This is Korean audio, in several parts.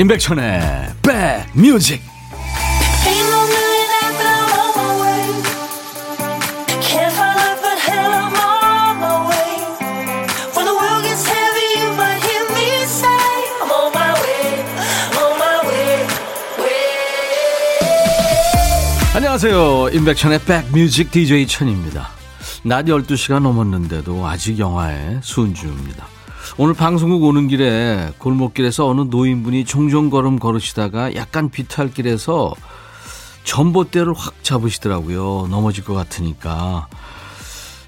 임백천의 백뮤직. 안녕하세요. 임백천의 백뮤직 DJ 천입니다. 낮 12시가 넘었는데도 아직 영화의 순주입니다 오늘 방송국 오는 길에 골목길에서 어느 노인분이 종종 걸음 걸으시다가 약간 비탈길에서 전봇대를 확 잡으시더라고요. 넘어질 것 같으니까.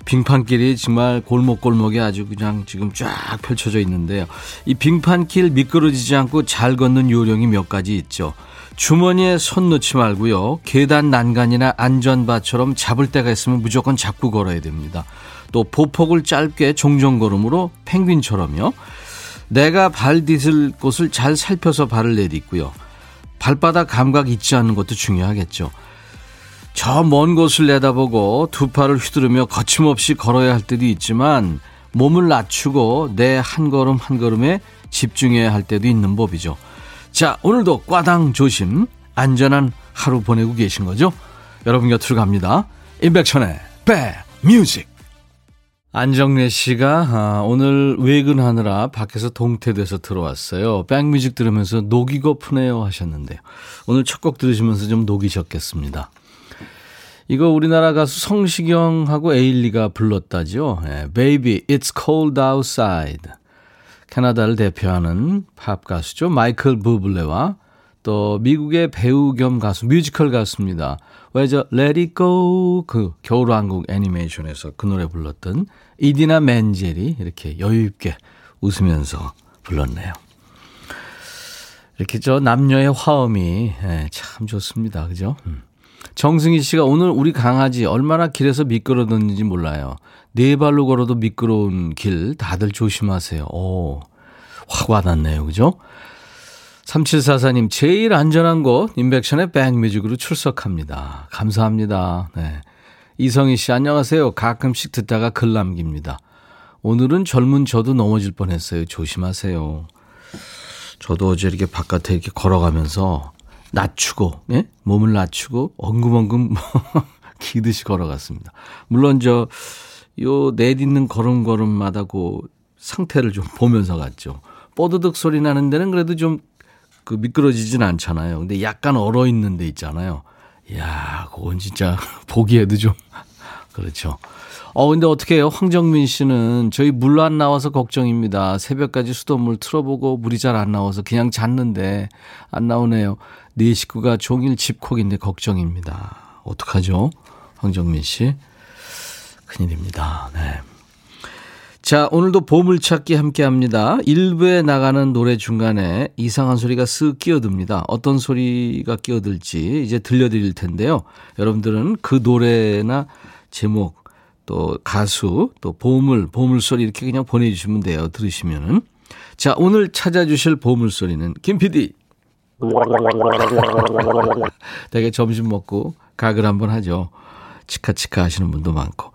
빙판길이 정말 골목골목에 아주 그냥 지금 쫙 펼쳐져 있는데요. 이 빙판길 미끄러지지 않고 잘 걷는 요령이 몇 가지 있죠. 주머니에 손 넣지 말고요. 계단 난간이나 안전바처럼 잡을 데가 있으면 무조건 잡고 걸어야 됩니다. 또 보폭을 짧게 종종 걸음으로 펭귄처럼요. 내가 발 디딜 곳을 잘 살펴서 발을 내딛고요. 발바닥 감각 잊지 않는 것도 중요하겠죠. 저 먼 곳을 내다보고 두 팔을 휘두르며 거침없이 걸어야 할 때도 있지만 몸을 낮추고 내 한 걸음 한 걸음에 집중해야 할 때도 있는 법이죠. 자, 오늘도 꽈당 조심, 안전한 하루 보내고 계신 거죠? 여러분 곁으로 갑니다. 임백천의 백 뮤직. 안정래 씨가 아, 오늘 외근하느라 밖에서 동태돼서 들어왔어요. 백뮤직 들으면서 녹이 고프네요 하셨는데요. 오늘 첫 곡 들으시면서 좀 녹이셨겠습니다. 이거 우리나라 가수 성시경하고 에일리가 불렀다죠. 네, Baby, It's Cold Outside. 캐나다를 대표하는 팝 가수죠. 마이클 부블레와 또 미국의 배우 겸 가수, 뮤지컬 가수입니다. 왜 저 Let It Go 그 겨울왕국 애니메이션에서 그 노래 불렀던 이디나 맨젤이 이렇게 여유 있게 웃으면서 불렀네요. 이렇게 저 남녀의 화음이 예, 참 좋습니다. 그죠? 음. 정승희 씨가 오늘 우리 강아지 얼마나 길에서 미끄러졌는지 몰라요. 네 발로 걸어도 미끄러운 길 다들 조심하세요. 오, 확 와닿네요. 그죠? 3744님, 제일 안전한 곳, 인백션의 백뮤직으로 출석합니다. 감사합니다. 네. 이성희 씨, 안녕하세요. 가끔씩 듣다가 글 남깁니다. 오늘은 젊은 저도 넘어질 뻔 했어요. 조심하세요. 저도 어제 이렇게 바깥에 이렇게 걸어가면서 낮추고, 예? 몸을 낮추고, 엉금엉금 기듯이 걸어갔습니다. 물론 저, 요 내딛는 걸음걸음마다 그 상태를 좀 보면서 갔죠. 뽀드득 소리 나는 데는 그래도 좀 그 미끄러지진 않잖아요. 근데 약간 얼어 있는 데 있잖아요. 야, 그건 진짜 보기에도 좀 그렇죠. 어, 근데 어떻게 해요? 황정민 씨는 저희 물 안 나와서 걱정입니다. 새벽까지 수돗물 틀어보고 물이 잘 안 나와서 그냥 잤는데 안 나오네요. 네 식구가 종일 집콕인데 걱정입니다. 어떡하죠? 황정민 씨. 큰일입니다. 네. 자, 오늘도 보물찾기 함께 합니다. 1부에 나가는 노래 중간에 이상한 소리가 쓱 끼어듭니다. 어떤 소리가 끼어들지 이제 들려드릴 텐데요. 여러분들은 그 노래나 제목, 또 가수, 또 보물, 보물소리 이렇게 그냥 보내주시면 돼요. 들으시면은. 자, 오늘 찾아주실 보물소리는 김 PD. 되게 점심 먹고 각을 한번 하죠. 치카치카 하시는 분도 많고.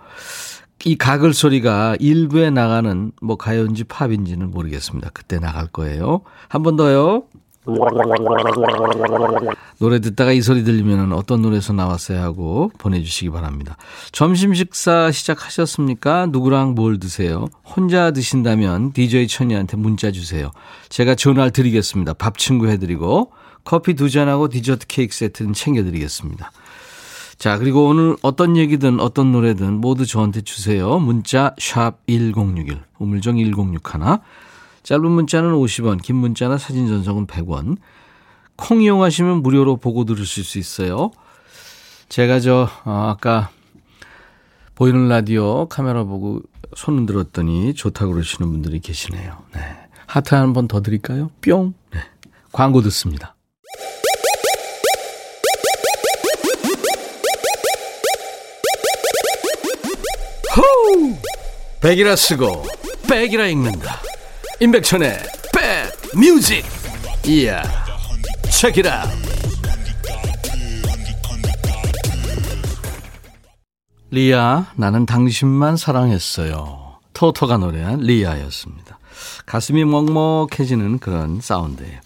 이 가글 소리가 일부에 나가는 뭐 가요인지 팝인지는 모르겠습니다. 그때 나갈 거예요. 한 번 더요. 노래 듣다가 이 소리 들리면 어떤 노래에서 나왔어요 하고 보내주시기 바랍니다. 점심 식사 시작하셨습니까? 누구랑 뭘 드세요? 혼자 드신다면 DJ 천이한테 문자 주세요. 제가 전화를 드리겠습니다. 밥 친구 해드리고 커피 두 잔하고 디저트 케이크 세트는 챙겨드리겠습니다. 자, 그리고 오늘 어떤 얘기든 어떤 노래든 모두 저한테 주세요. 문자 샵 1061, 우물정 1061. 짧은 문자는 50원, 긴 문자나 사진 전송은 100원. 콩 이용하시면 무료로 보고 들으실 수 있어요. 제가 저 어, 아까 보이는 라디오 카메라 보고 손 흔들었더니 좋다고 그러시는 분들이 계시네요. 네. 하트 한 번 더 드릴까요? 뿅. 네. 광고 듣습니다. 백이라 쓰고 백이라 읽는다. 임백천의 백 뮤직. 이야. 체키라. 리아, 나는 당신만 사랑했어요. 토토가 노래한 리아였습니다. 가슴이 먹먹해지는 그런 사운드예요.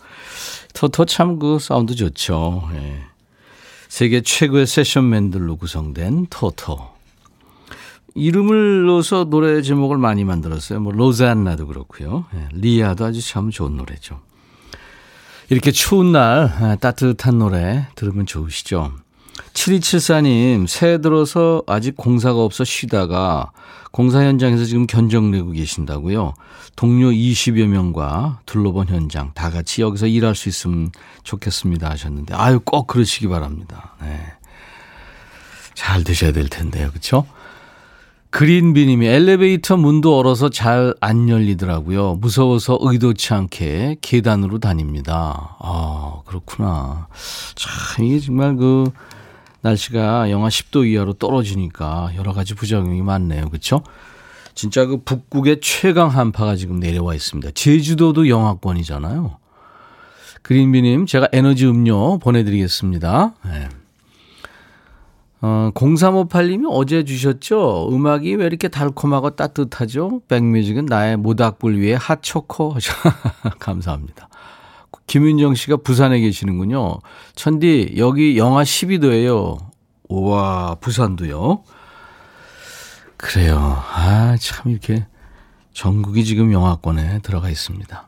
토토 참 그 사운드 좋죠. 예. 세계 최고의 세션맨들로 구성된 토토. 이름을 넣어서 노래 제목을 많이 만들었어요. 뭐 로잔나도 그렇고요. 예. 리아도 아주 참 좋은 노래죠. 이렇게 추운 날 아, 따뜻한 노래 들으면 좋으시죠. 7274님, 새해 들어서 아직 공사가 없어 쉬다가 공사 현장에서 지금 견적 내고 계신다고요. 동료 20여 명과 둘러본 현장 다 같이 여기서 일할 수 있으면 좋겠습니다 하셨는데 아유 꼭 그러시기 바랍니다. 네. 잘 되셔야 될 텐데요. 그렇죠? 그린비님이 엘리베이터 문도 얼어서 잘 안 열리더라고요. 무서워서 의도치 않게 계단으로 다닙니다. 아, 그렇구나. 참, 이게 정말 그, 날씨가 영하 10도 이하로 떨어지니까 여러 가지 부작용이 많네요. 그렇죠? 진짜 그 북극의 최강 한파가 지금 내려와 있습니다. 제주도도 영하권이잖아요. 그린비님, 제가 에너지 음료 보내드리겠습니다. 네. 어, 0358님이 어제 주셨죠? 음악이 왜 이렇게 달콤하고 따뜻하죠? 백뮤직은 나의 모닥불 위에 핫초코. 감사합니다. 김윤정 씨가 부산에 계시는군요. 천디, 여기 영하 12도예요. 우와, 부산도요. 그래요. 아, 참 이렇게 전국이 지금 영하권에 들어가 있습니다.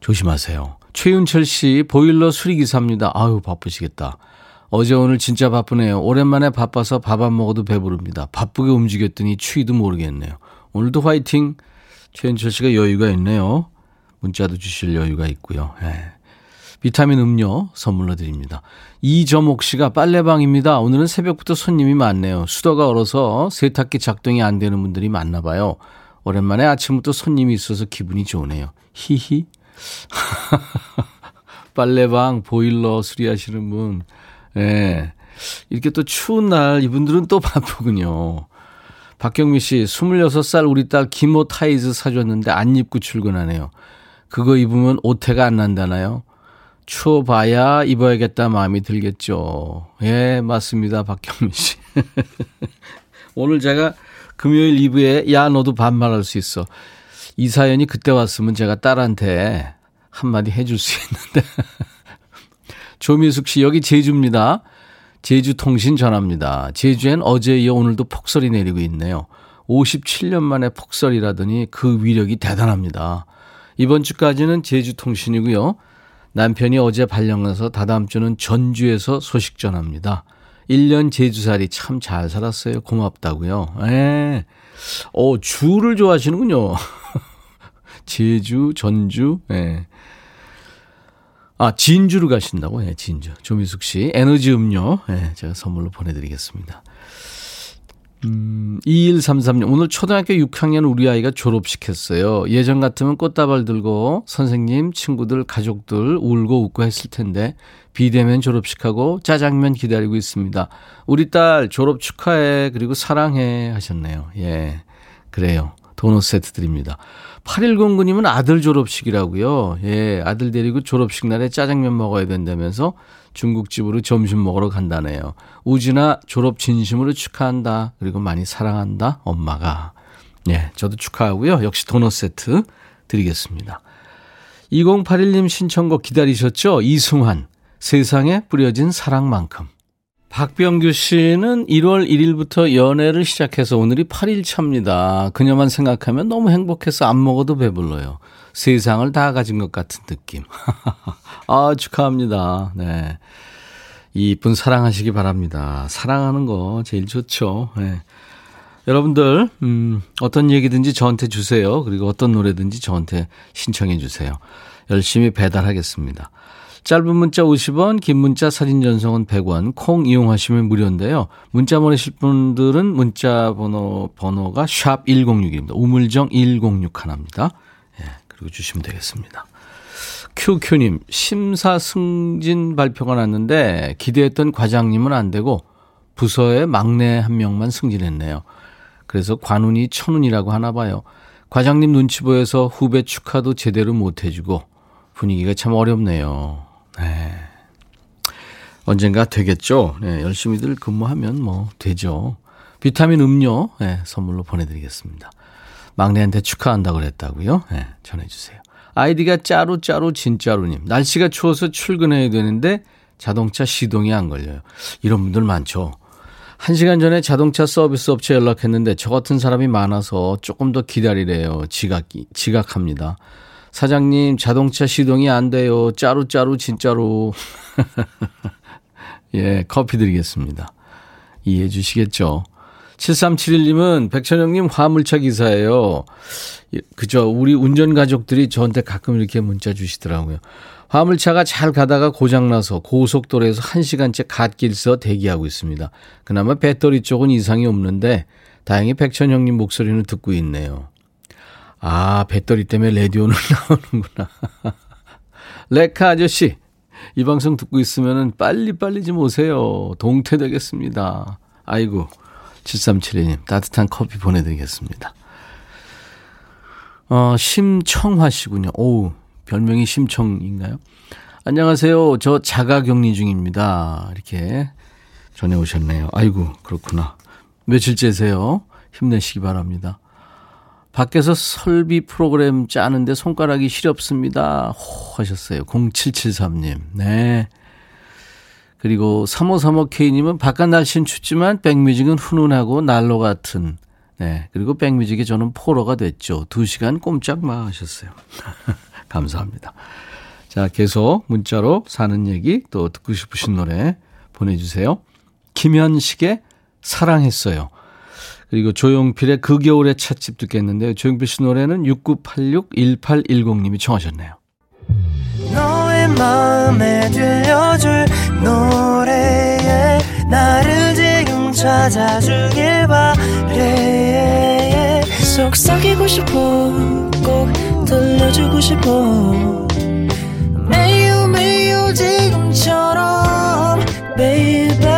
조심하세요. 최윤철 씨, 보일러 수리기사입니다. 아유, 바쁘시겠다. 어제 오늘 진짜 바쁘네요. 오랜만에 바빠서 밥 안 먹어도 배부릅니다. 바쁘게 움직였더니 추위도 모르겠네요. 오늘도 화이팅! 최윤철 씨가 여유가 있네요. 문자도 주실 여유가 있고요. 예. 비타민 음료 선물로 드립니다. 이점옥 씨가 빨래방입니다. 오늘은 새벽부터 손님이 많네요. 수도가 얼어서 세탁기 작동이 안 되는 분들이 많나 봐요. 오랜만에 아침부터 손님이 있어서 기분이 좋네요. 히히. 빨래방, 보일러 수리하시는 분. 예. 이렇게 또 추운 날 이분들은 또 바쁘군요. 박경미 씨, 26살 우리 딸 기모 타이즈 사줬는데 안 입고 출근하네요. 그거 입으면 옷태가 안 난다나요? 추워봐야 입어야겠다 마음이 들겠죠. 예, 맞습니다. 박경미 씨. 오늘 제가 금요일 2부에 야, 너도 반말할 수 있어. 이 사연이 그때 왔으면 제가 딸한테 한마디 해줄 수 있는데. 조미숙 씨, 여기 제주입니다. 제주 통신 전화입니다. 제주엔 어제 이어 오늘도 폭설이 내리고 있네요. 57년 만에 폭설이라더니 그 위력이 대단합니다. 이번 주까지는 제주 통신이고요. 남편이 어제 발령나서 다다음 주는 전주에서 소식 전합니다. 1년 제주살이 참 잘 살았어요. 고맙다고요. 예. 어, 주를 좋아하시는군요. 제주, 전주, 예. 아, 진주로 가신다고? 예, 진주. 조미숙 씨. 에너지 음료. 예, 제가 선물로 보내드리겠습니다. 음, 2133님, 오늘 초등학교 6학년 우리 아이가 졸업식 했어요. 예전 같으면 꽃다발 들고 선생님, 친구들, 가족들 울고 웃고 했을 텐데, 비대면 졸업식하고 짜장면 기다리고 있습니다. 우리 딸 졸업 축하해, 그리고 사랑해 하셨네요. 예, 그래요. 도넛 세트 드립니다. 8109님은 아들 졸업식이라고요. 예, 아들 데리고 졸업식 날에 짜장면 먹어야 된다면서 중국집으로 점심 먹으러 간다네요. 우진아 졸업 진심으로 축하한다. 그리고 많이 사랑한다. 엄마가. 예, 저도 축하하고요. 역시 도넛 세트 드리겠습니다. 2081님 신청곡 기다리셨죠? 이승환. 세상에 뿌려진 사랑만큼. 박병규 씨는 1월 1일부터 연애를 시작해서 오늘이 8일 차입니다. 그녀만 생각하면 너무 행복해서 안 먹어도 배불러요. 세상을 다 가진 것 같은 느낌. 아, 축하합니다. 네. 이쁜 사랑하시기 바랍니다. 사랑하는 거 제일 좋죠. 네. 여러분들, 음, 어떤 얘기든지 저한테 주세요. 그리고 어떤 노래든지 저한테 신청해 주세요. 열심히 배달하겠습니다. 짧은 문자 50원, 긴 문자 사진 전송은 100원, 콩 이용하시면 무료인데요. 문자 보내실 분들은 문자 번호, 번호가 샵 1061입니다. 우물정 106 하나입니다. 예, 그리고 주시면 되겠습니다. 큐큐님, 심사 승진 발표가 났는데 기대했던 과장님은 안 되고 부서의 막내 한 명만 승진했네요. 그래서 관운이 천운이라고 하나 봐요. 과장님 눈치 보여서 후배 축하도 제대로 못 해주고 분위기가 참 어렵네요. 네. 언젠가 되겠죠. 네, 열심히들 근무하면 뭐 되죠. 비타민 음료 네, 선물로 보내드리겠습니다. 막내한테 축하한다고 그랬다고요? 네, 전해주세요. 아이디가 짜루짜루 진짜루님. 날씨가 추워서 출근해야 되는데 자동차 시동이 안 걸려요. 이런 분들 많죠. 한 시간 전에 자동차 서비스 업체 연락했는데 저 같은 사람이 많아서 조금 더 기다리래요. 지각, 지각합니다. 사장님, 자동차 시동이 안 돼요. 짜루짜루, 진짜로. 예, 커피 드리겠습니다. 이해해 주시겠죠? 7371님은 백천영님 화물차 기사예요. 예, 그죠. 우리 운전 가족들이 저한테 가끔 이렇게 문자 주시더라고요. 화물차가 잘 가다가 고장나서 고속도로에서 1시간째 갓길서 대기하고 있습니다. 그나마 배터리 쪽은 이상이 없는데 다행히 백천형님 목소리는 듣고 있네요. 아, 배터리 때문에 라디오는 나오는구나. 레카 아저씨, 이 방송 듣고 있으면 빨리빨리 좀 오세요. 동태되겠습니다. 아이고, 7372님, 따뜻한 커피 보내드리겠습니다. 어, 심청화 씨군요. 오우, 별명이 심청인가요? 안녕하세요. 저 자가 격리 중입니다. 이렇게 전해 오셨네요. 아이고, 그렇구나. 며칠째세요? 힘내시기 바랍니다. 밖에서 설비 프로그램 짜는데 손가락이 시렵습니다. 호 하셨어요. 0773님. 네. 그리고 3535K님은 바깥 날씨는 춥지만 백뮤직은 훈훈하고 난로 같은. 네. 그리고 백뮤직에 저는 포로가 됐죠. 2시간 꼼짝 마 하셨어요. 감사합니다. 자, 계속 문자로 사는 얘기 또 듣고 싶으신 노래 보내주세요. 김현식의 사랑했어요. 그리고 조용필의 그 겨울의 찻집 듣겠는데요. 조용필 씨 노래는 6986-1810님이 청하셨네요. 너의 마음에 들려줄 노래에 나를 지금 찾아주길 바래 속삭이고 싶어 꼭 들려주고 싶어 매우 매우 지금처럼 baby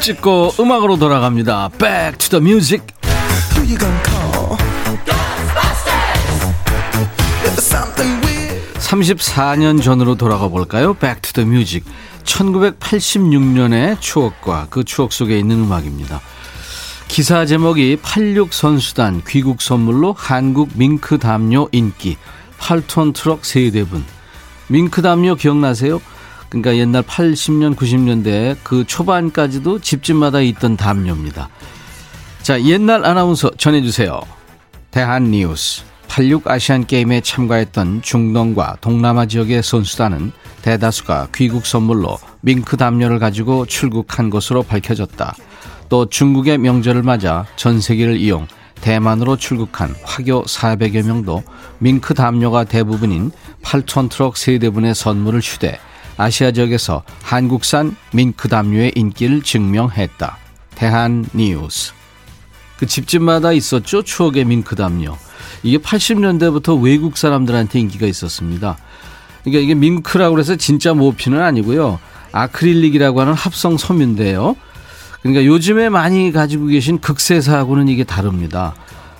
찍고 음악으로 돌아갑니다. Back to the music. 34년 전으로 돌아가 볼까요? Back to the music. 1986년의 추억과 그 추억 속에 있는 음악입니다. 기사 제목이 86 선수단 귀국 선물로 한국 밍크 담요 인기 8톤 트럭 세대분. 밍크 담요 기억나세요? 그러니까 옛날 80년, 90년대 그 초반까지도 집집마다 있던 담요입니다. 자, 옛날 아나운서 전해주세요. 대한 뉴스. 86 아시안 게임에 참가했던 중동과 동남아 지역의 선수단은 대다수가 귀국 선물로 밍크 담요를 가지고 출국한 것으로 밝혀졌다. 또 중국의 명절을 맞아 전세기를 이용 대만으로 출국한 화교 400여 명도 밍크 담요가 대부분인 8톤 트럭 세대분의 선물을 휴대 아시아 지역에서 한국산 밍크 담요의 인기를 증명했다. 대한 뉴스. 그 집집마다 있었죠. 추억의 밍크 담요. 이게 80년대부터 외국 사람들한테 인기가 있었습니다. 그러니까 이게 밍크라고 해서 진짜 모피는 아니고요. 아크릴릭이라고 하는 합성 섬유인데요. 그러니까 요즘에 많이 가지고 계신 극세사하고는 이게 다릅니다.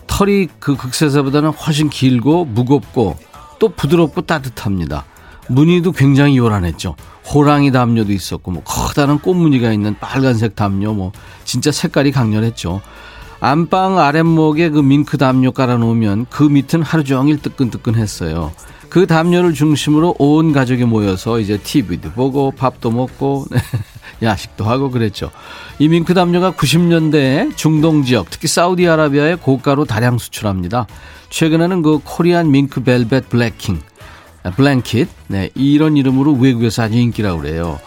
털이 그 극세사보다는 훨씬 길고 무겁고 또 부드럽고 따뜻합니다. 무늬도 굉장히 요란했죠. 호랑이 담요도 있었고 뭐 커다란 꽃무늬가 있는 빨간색 담요 뭐 진짜 색깔이 강렬했죠. 안방 아랫목에 그 밍크 담요 깔아놓으면 그 밑은 하루 종일 뜨끈뜨끈했어요. 그 담요를 중심으로 온 가족이 모여서 이제 TV도 보고 밥도 먹고 야식도 하고 그랬죠. 이 밍크 담요가 90년대에 중동 지역, 특히 사우디아라비아에 고가로 다량 수출합니다. 최근에는 그 코리안 밍크 벨벳 블랙킹, 블랭킷, 네, 이런 이름으로 외국에서 아주 인기라고 그래요.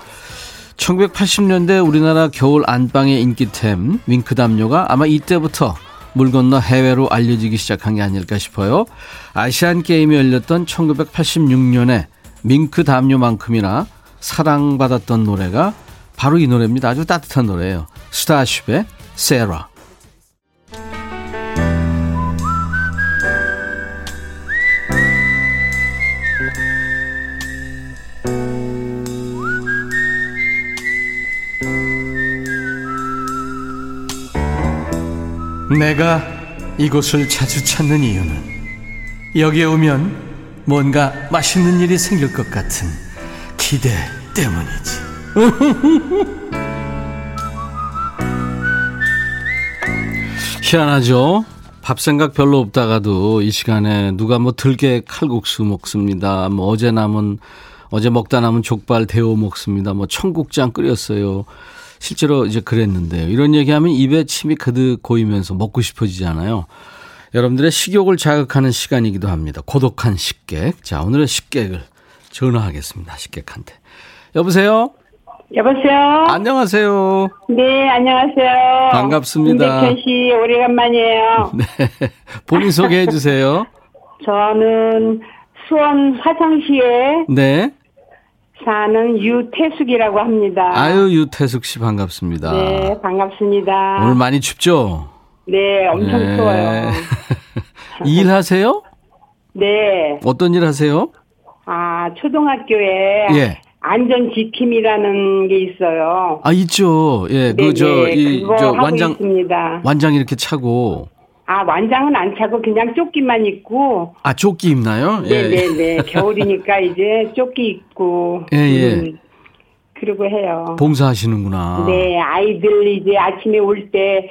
1980년대 우리나라 겨울 안방의 인기템 윙크 담요가 아마 이때부터 물 건너 해외로 알려지기 시작한 게 아닐까 싶어요. 아시안 게임이 열렸던 1986년에 밍크 담요만큼이나 사랑받았던 노래가 바로 이 노래입니다. 아주 따뜻한 노래예요. 스타쉽의 세라. 내가 이곳을 자주 찾는 이유는 여기에 오면 뭔가 맛있는 일이 생길 것 같은 기대 때문이지. 희한하죠? 밥 생각 별로 없다가도 이 시간에 누가 뭐 들게 칼국수 먹습니다. 뭐 어제 남은 어제 먹다 남은 족발 데워 먹습니다. 뭐 청국장 끓였어요. 실제로 이제 그랬는데요. 이런 얘기하면 입에 침이 그득 고이면서 먹고 싶어지잖아요. 여러분들의 식욕을 자극하는 시간이기도 합니다. 고독한 식객. 자, 오늘의 식객을 전화하겠습니다. 식객한테. 여보세요? 여보세요? 안녕하세요. 네, 안녕하세요. 반갑습니다. 김백현 씨, 오래간만이에요. 네. 본인 소개해 주세요. 저는 수원 화성시에 네. 사는 유태숙이라고 합니다. 아유, 유태숙 씨 반갑습니다. 네, 반갑습니다. 오늘 많이 춥죠? 네, 엄청 네. 추워요. 일하세요? 네. 어떤 일 하세요? 아, 초등학교에 예. 안전 지킴이라는 게 있어요. 아, 있죠. 예. 네, 그, 저, 네, 이, 그거 저, 하고 완장, 있습니다. 완장 이렇게 차고. 아, 완장은 안 차고 그냥 조끼만 입고 아, 조끼 입나요? 예. 네네네. 겨울이니까 이제 조끼 입고. 예, 예. 음, 그러고 해요. 봉사하시는구나. 네, 아이들 이제 아침에 올 때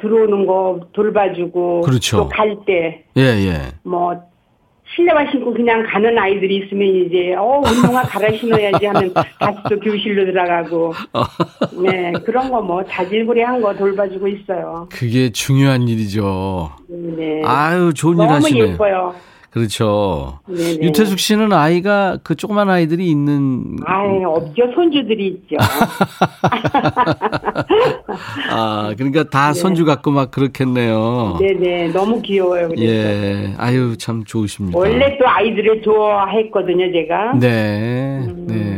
들어오는 거 돌봐주고. 그렇죠. 또 갈 때, 예, 예. 뭐, 실내화 신고 그냥 가는 아이들이 있으면 이제, 어, 운동화 갈아 신어야지 하면 다시 또 교실로 들어가고. 네, 그런 거 뭐 자질구레한 거 돌봐주고 있어요. 그게 중요한 일이죠. 네. 아유, 좋은 일 너무 하시네요. 예뻐요. 그렇죠. 네네. 유태숙 씨는 아이가 그 조그만 아이들이 있는 아이, 없죠. 손주들이 있죠. 아, 그러니까 다 손주 갖고 막 그렇겠네요. 네네, 너무 귀여워요. 그래서. 예. 아유, 참 좋으십니다. 원래 또 아이들을 좋아했거든요, 제가. 네. 음. 네.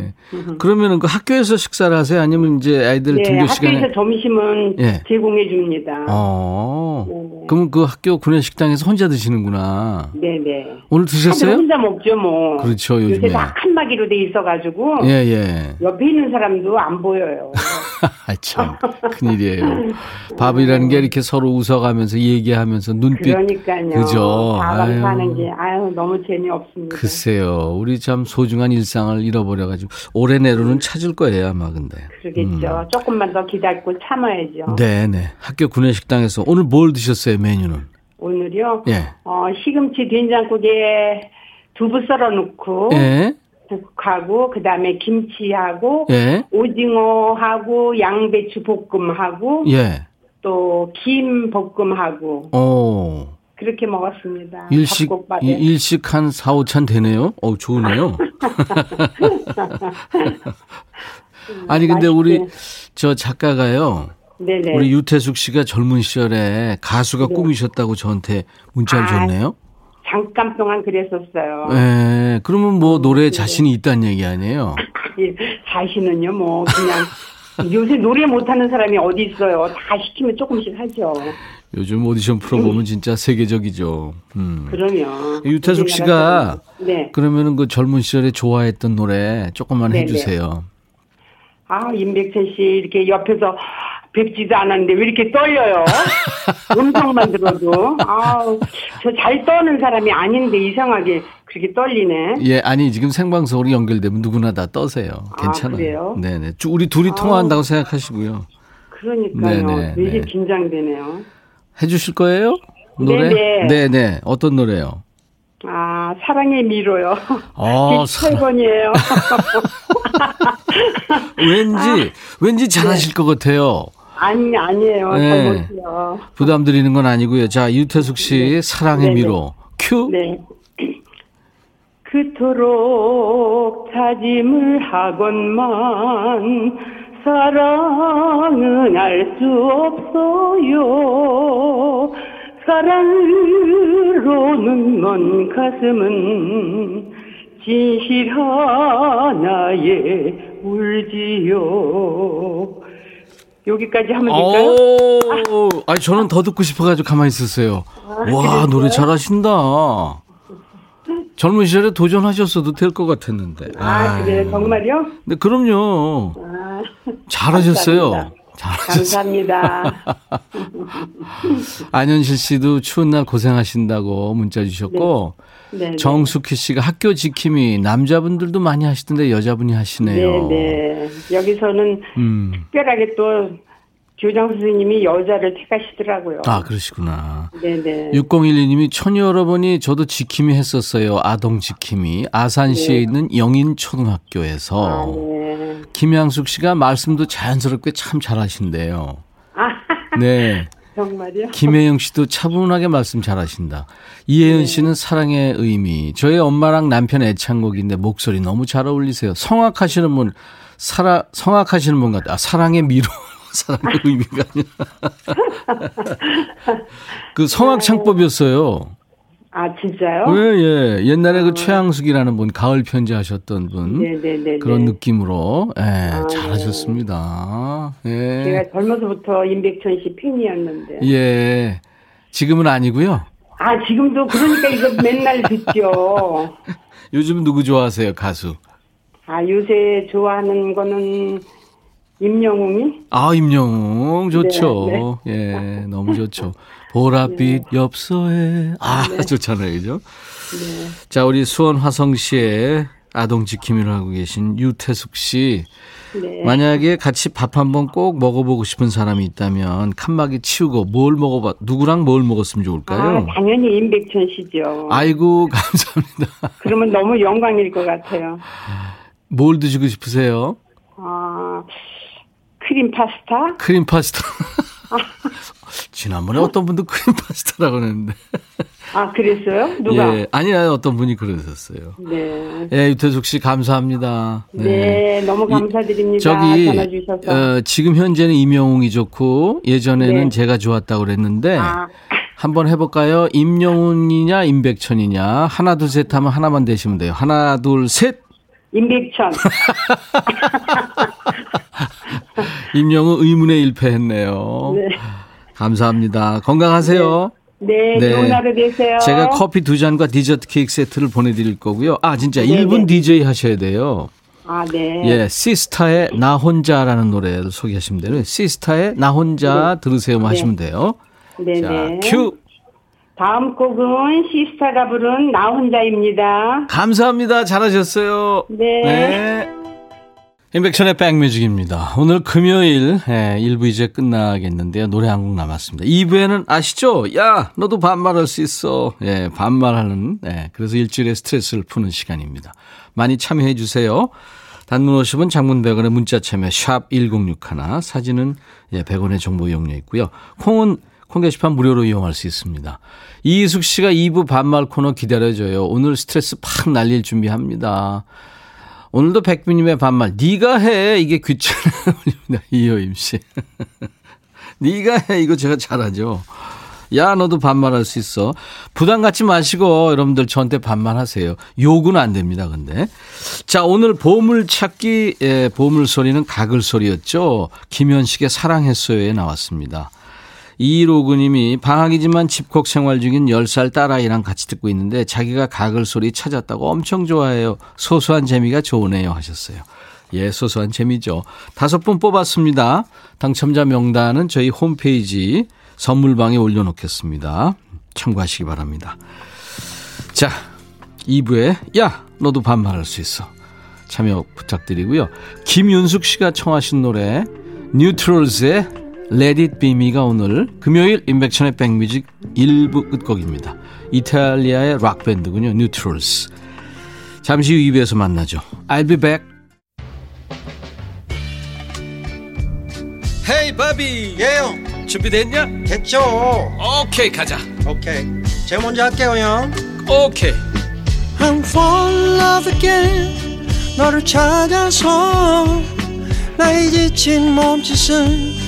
그러면은 그 학교에서 식사를 하세요? 아니면 이제 아이들 네, 등교 시간에 학교에서 점심은 예. 제공해 줍니다. 어. 네. 그럼 그 학교 구내 식당에서 혼자 드시는구나. 네네. 오늘 다들 드셨어요? 혼자 먹죠, 뭐. 그렇죠, 요즘에. 요새 다 칸막이로 돼 있어가지고. 예, 예. 옆에 있는 사람도 안 보여요. 아, 참. 큰일이에요. 밥이라는 게 이렇게 서로 웃어가면서 얘기하면서 눈빛. 그러니까요. 그죠. 아유. 사는 게, 아유, 너무 재미없습니다. 글쎄요. 우리 참 소중한 일상을 잃어버려 가지고 올해 내로는 찾을 거예요, 아마 근데. 그러겠죠. 조금만 더 기다리고 참아야죠. 음. 네네. 학교 구내식당에서 오늘 뭘 드셨어요, 메뉴는? 오늘요. 예. 어, 시금치 된장국에 두부 썰어 넣고. 예. 국하고 그다음에 김치하고 예. 오징어하고 양배추 볶음하고 예. 또김 볶음하고 어. 그렇게 먹었습니다. 일식, 일식 한 4, 5찬 되네요? 어 좋으네요. 아니, 근데 우리 저 작가가요. 네네. 우리 유태숙 씨가 젊은 시절에 가수가 꿈이셨다고 저한테 문자를 네. 아, 줬네요. 잠깐 동안 그랬었어요. 예. 그러면 뭐 노래에 자신이 있다는 얘기 아니에요? 예, 자신은요 뭐 그냥 요새 노래 못하는 사람이 어디 있어요. 다 시키면 조금씩 하죠. 요즘 오디션 프로 보면 진짜 세계적이죠. 음. 그러면 유태숙 씨가 네. 그러면은 그 젊은 시절에 좋아했던 노래 조금만 네네. 해주세요. 아 임백천 씨 이렇게 옆에서 뵙지도 않았는데 왜 이렇게 떨려요? 음성만 들어도 아저 잘 떠는 사람이 아닌데 이상하게 그렇게 떨리네. 예, 아니 지금 생방송으로 연결되면 누구나 다 떠세요. 아, 괜찮아요. 그래요? 네네. 주- 우리 둘이 통화한다고 생각하시고요. 그러니까요. 네네, 되게 네. 긴장되네요. 해주실 거예요? 노래? 네네. 네네. 어떤 노래요? 아 사랑의 미로요. 어, 제 7번이에요. 왠지 왠지 잘하실 것 같아요. 아니 아니에요. 네. 잘못이요. 부담 드리는 건 아니고요. 자, 유태숙 씨 사랑의 네네. 미로 큐. 네. 그토록 다짐을 하건만 사랑은 알 수 없어요. 사랑으로는 먼 가슴은 진실 하나에 울지요. 여기까지 하면 될까요? 오, 아니 저는 더 듣고 싶어가지고 가만히 있었어요. 와 노래 잘하신다. 젊은 시절에 도전하셨어도 될 것 같았는데. 아, 그래 아유. 정말요? 네, 그럼요. 아, 잘하셨어요. 감사합니다. 잘하셨어요. 감사합니다. 안현실 씨도 추운 날 고생하신다고 문자 주셨고 네, 네. 정숙희 씨가 학교 지킴이 남자분들도 많이 하시던데 여자분이 하시네요. 네, 네. 여기서는 음. 특별하게 또 교장 선생님이 여자를 택하시더라고요. 아 그러시구나. 네, 네. 6012님이 천이 여러분이 저도 지킴이 했었어요. 아동 지킴이 아산시에 네. 있는 영인 초등학교에서 아, 네. 김양숙 씨가 말씀도 자연스럽게 참 잘하신대요. 아, 네. 정말요? 김혜영 씨도 차분하게 말씀 잘하신다. 네. 이혜연 씨는 사랑의 의미. 저희 엄마랑 남편 애창곡인데 목소리 너무 잘 어울리세요. 성악하시는 분, 사라, 성악하시는 분 같아. 아, 사랑의 미로. 사랑의 의미가 아니라. 그 성악 창법이었어요. 아, 진짜요? 예, 예. 옛날에 그 최양숙이라는 분, 가을 편지 하셨던 분. 네, 네, 네. 그런 네. 느낌으로, 예, 네. 잘하셨습니다. 예. 제가 젊어서부터 임백천 씨 팬이었는데. 예. 지금은 아니고요. 아, 지금도 그러니까 이거 맨날 듣죠. 요즘 누구 좋아하세요, 가수? 아, 요새 좋아하는 거는 임영웅이? 아, 임영웅 좋죠. 네, 예, 너무 좋죠. 보랏빛 엽서에. 아, 네. 좋잖아요, 그죠? 자, 우리 수원 화성시에 아동 지킴이를 하고 계신 유태숙 씨. 네. 만약에 같이 밥 한번 꼭 먹어보고 싶은 사람이 있다면 칸막이 치우고 뭘 먹어봐, 누구랑 뭘 먹었으면 아, 좋을까요? 당연히 임백천 씨죠. 아이고, 감사합니다. 그러면 너무 영광일 것 같아요. 뭘 드시고 싶으세요? 아, 크림 파스타? 크림 파스타. 지난번에 어떤 분도 크림 파스타라고 했는데. 아, 그랬어요? 누가? 예, 아니야, 어떤 분이 그러셨어요. 네. 예, 유태숙 씨 감사합니다. 네. 너무 감사드립니다. 저기 전화 주셔서. 어, 지금 현재는 임영웅이 좋고 예전에는 네. 제가 좋았다고 그랬는데 아, 한번 해볼까요? 임영웅이냐 임백천이냐 하나 둘 셋 하면 하나만 되시면 돼요. 하나 둘 셋. 임백천. 임영웅 의문의 일패했네요. 네. 감사합니다. 건강하세요. 네, 네. 좋은 하루 되세요. 제가 커피 두 잔과 디저트 케이크 세트를 보내드릴 거고요. 아 진짜 네, 1분 네. DJ 하셔야 돼요. 아, 네. 예, 시스타의 나 혼자라는 노래를 소개하시면 돼요. 시스타의 나 혼자 들으세요 하시면 돼요. 네, 자, 네. 큐. 다음 곡은 시스타가 부른 나 혼자입니다. 감사합니다. 잘하셨어요. 네. 임백천의 백뮤직입니다. 오늘 금요일 예, 1부 이제 끝나겠는데요. 노래 한 곡 남았습니다. 2부에는 아시죠? 야, 너도 반말할 수 있어. 예, 반말하는. 예, 그래서 일주일의 스트레스를 푸는 시간입니다. 많이 참여해 주세요. 단문 50은 장문 100원의 문자 참여 샵 1061. 사진은 예, 100원의 정보 이용료 있고요. 콩은 콩 게시판 무료로 이용할 수 있습니다. 이희숙 씨가 2부 반말 코너 기다려줘요. 오늘 스트레스 팍 날릴 준비합니다. 오늘도 백비님의 반말. 네가 해. 이게 귀찮아요 이효임 씨. 네가 해. 이거 제가 잘하죠. 야 너도 반말할 수 있어. 부담 갖지 마시고 여러분들 저한테 반말하세요. 욕은 안 됩니다 근데. 자 오늘 보물찾기 예, 보물 소리는 가글 소리였죠. 김현식의 사랑했어요에 나왔습니다 이로그님이 방학이지만 집콕 생활 중인 10살 딸아이랑 같이 듣고 있는데 자기가 가글 소리 찾았다고 엄청 좋아해요. 소소한 재미가 좋으네요 하셨어요. 예, 소소한 재미죠. 다섯 분 뽑았습니다. 당첨자 명단은 저희 홈페이지 선물방에 올려놓겠습니다. 참고하시기 바랍니다. 자, 2부에 야 너도 반말할 수 있어. 참여 부탁드리고요. 김윤숙 씨가 청하신 노래 뉴트럴즈의 Let It Be Me가 오늘 금요일 인백천의 백뮤직 1부 끝곡입니다. 이탈리아의 락밴드군요. 뉴트럴즈. 잠시 후 2부에서 만나죠. I'll be back. Hey, 바비. 예요 준비됐냐? 됐죠 오케이, 가자. 오케이 제가 먼저 할게요 형 오케이. I'm fall in love again 너를 찾아서 나의 지친 몸짓은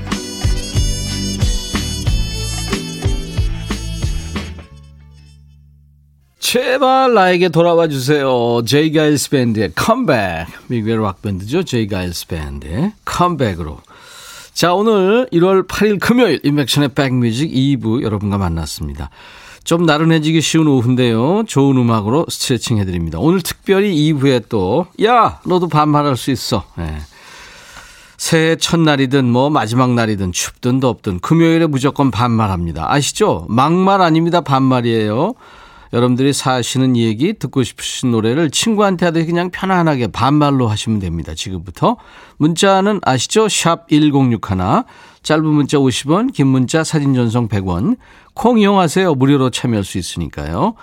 제발 나에게 돌아와 주세요. 제이 가일스 밴드의 컴백. 미국의 락 밴드죠. 제이 가일스 밴드의 컴백으로. 자, 오늘 1월 8일 금요일 임백천의 백뮤직 2부 여러분과 만났습니다. 좀 나른해지기 쉬운 오후인데요. 좋은 음악으로 스트레칭 해드립니다. 오늘 특별히 2부에 또, 야, 너도 반말할 수 있어. 네. 새해 첫날이든 뭐 마지막 날이든 춥든 덥든 금요일에 무조건 반말합니다. 아시죠? 막말 아닙니다. 반말이에요. 여러분들이 사시는 얘기 듣고 싶으신 노래를 친구한테 하듯이 그냥 편안하게 반말로 하시면 됩니다. 지금부터. 문자는 아시죠? 샵 1061. 짧은 문자 50원, 긴 문자 사진 전송 100원. 콩 이용하세요. 무료로 참여할 수 있으니까요.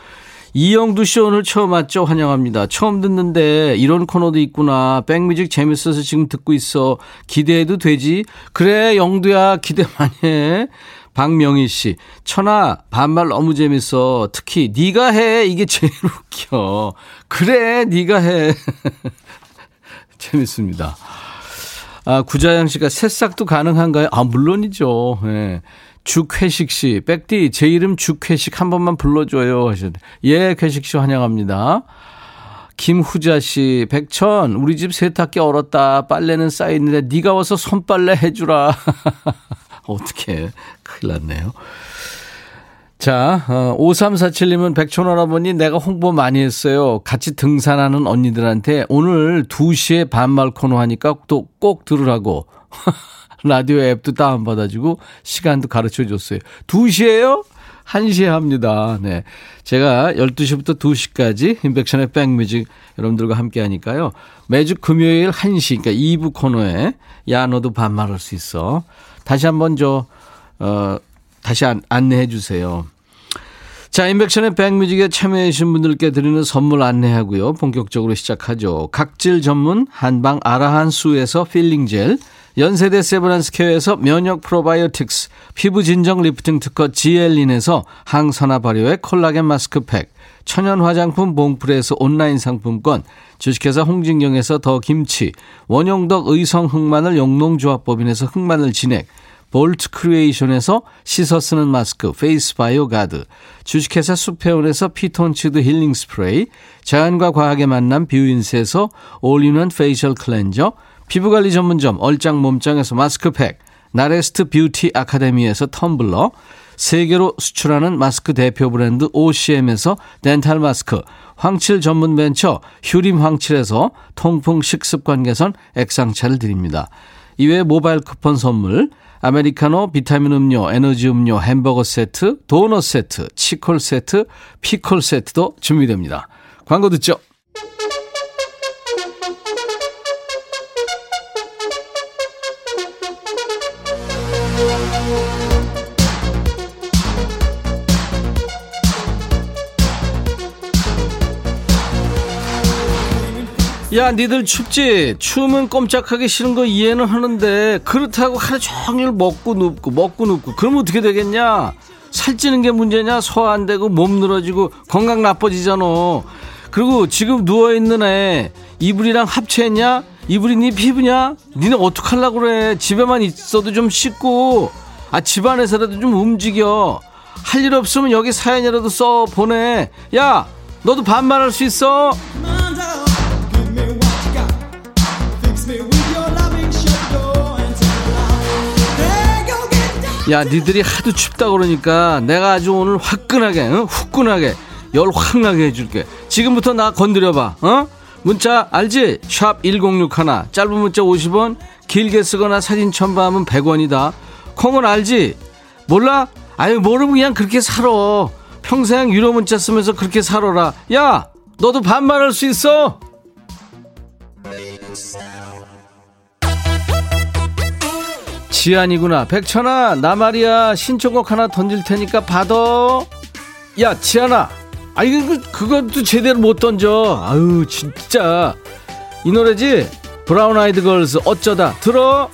이영두 씨 오늘 처음 왔죠? 환영합니다. 처음 듣는데 이런 코너도 있구나. 백뮤직 재밌어서 지금 듣고 있어. 기대해도 되지? 그래, 영두야. 기대 많이 해. 박명희 씨, 천아 반말 너무 재밌어. 특히 네가 해 이게 제일 웃겨. 그래, 네가 해. 재밌습니다. 아 구자양 씨가 새싹도 가능한가요? 아 물론이죠. 예. 죽회식 씨, 백디 제 이름 죽회식 한 번만 불러줘요 하셨는데 예, 회식 씨 환영합니다. 김후자 씨, 백천, 우리 집 세탁기 얼었다. 빨래는 쌓이는데 네가 와서 손빨래 해주라. 어떻게 큰일 났네요. 자, 어, 5347님은 백촌할아버니 내가 홍보 많이 했어요. 같이 등산하는 언니들한테 오늘 2시에 반말 코너 하니까 또 꼭 들으라고. 라디오 앱도 다운받아주고 시간도 가르쳐 줬어요. 2시에요? 1시에 합니다. 네. 제가 12시부터 2시까지 인백션의 백뮤직 여러분들과 함께 하니까요. 매주 금요일 1시, 그러니까 2부 코너에 야, 너도 반말할 수 있어. 다시 한번 저, 어, 다시 안, 안내해 주세요. 자, 인백션의 백뮤직에 참여해주신 분들께 드리는 선물 안내하고요. 본격적으로 시작하죠. 각질 전문 한방 아라한수에서 필링젤, 연세대 세브란스케어에서 면역 프로바이오틱스, 피부 진정 리프팅 특허 지엘린에서 항산화 발효의 콜라겐 마스크팩, 천연 화장품 봉프레에서 온라인 상품권, 주식회사 홍진경에서 더 김치, 원용덕 의성 흑마늘 영농조합법인에서 흑마늘 진액, 볼트 크리에이션에서 씻어 쓰는 마스크 페이스 바이오 가드, 주식회사 수페온에서 피톤치드 힐링 스프레이, 자연과 과학의 만남 뷰인스에서 올리는 facial 클렌저, 피부관리 전문점 얼짱 몸짱에서 마스크팩, 나레스트 뷰티 아카데미에서 텀블러, 세계로 수출하는 마스크 대표 브랜드 OCM에서 덴탈 마스크, 황칠 전문 벤처 휴림 황칠에서 통풍 식습관 개선 액상차를 드립니다. 이외에 모바일 쿠폰 선물, 아메리카노, 비타민 음료, 에너지 음료, 햄버거 세트, 도넛 세트, 치콜 세트, 피콜 세트도 준비됩니다. 광고 듣죠? 야, 니들 춥지? 추우면 꼼짝하기 싫은 거 이해는 하는데 그렇다고 하루 종일 먹고 눕고 먹고 눕고 그러면 어떻게 되겠냐? 살찌는 게 문제냐? 소화 안 되고 몸 늘어지고 건강 나빠지잖아. 그리고 지금 누워 있는 애 이불이랑 합체했냐? 이불이 네 피부냐? 니네 어떡하려고 그래? 집에만 있어도 좀 씻고 아 집안에서라도 좀 움직여. 할 일 없으면 여기 사연이라도 써 보내. 야, 너도 반말할 수 있어? 야, 니들이 하도 춥다 그러니까 내가 아주 오늘 화끈하게, 응? 후끈하게 열 확 나게 해줄게. 지금부터 나 건드려봐, 어? 문자 알지? 샵 1061, 짧은 문자 50원, 길게 쓰거나 사진 첨부하면 100원이다. 콩은 알지? 몰라? 아유, 모르면 그냥 그렇게 살아. 평생 유료 문자 쓰면서 그렇게 살아라. 야, 너도 반말할 수 있어? 지안이구나. 백천아, 나 말이야. 신청곡 하나 던질 테니까 받아. 야, 지안아. 아이 그 그것도 제대로 못 던져. 아유, 진짜. 이 노래지? 브라운 아이드 걸스 어쩌다. 들어.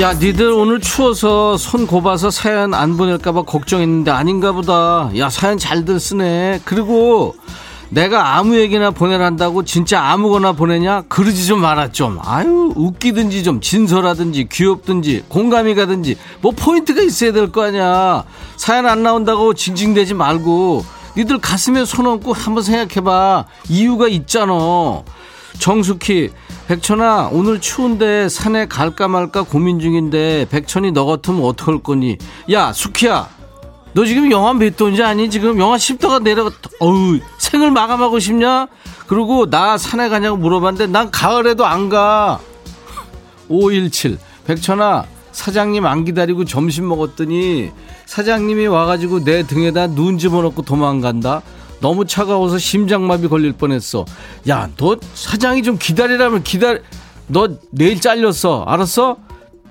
야, 니들 오늘 추워서 손 곱아서 사연 안 보낼까봐 걱정했는데 아닌가 보다. 야, 사연 잘들 쓰네. 그리고 내가 아무 얘기나 보내란다고 진짜 아무거나 보내냐? 그러지 좀 마라 좀. 아유, 웃기든지 좀 진솔하든지 귀엽든지 공감이 가든지 뭐 포인트가 있어야 될 거 아니야. 사연 안 나온다고 징징대지 말고 니들 가슴에 손 얹고 한번 생각해봐. 이유가 있잖아. 정숙희 백천아 오늘 추운데 산에 갈까 말까 고민 중인데 백천이 너 같으면 어떡할 거니? 야 숙희야. 너 지금 영하 몇 도인지 아니? 지금 영하 10도가 내려가 어우 생을 마감하고 싶냐? 그리고 나 산에 가냐고 물어봤는데 난 가을에도 안가. 517 백천아 사장님 안 기다리고 점심 먹었더니 사장님이 와가지고 내 등에다 눈 집어넣고 도망간다 너무 차가워서 심장마비 걸릴 뻔했어. 야, 너 사장이 좀 기다리라면 기다려. 너 내일 잘렸어. 알았어?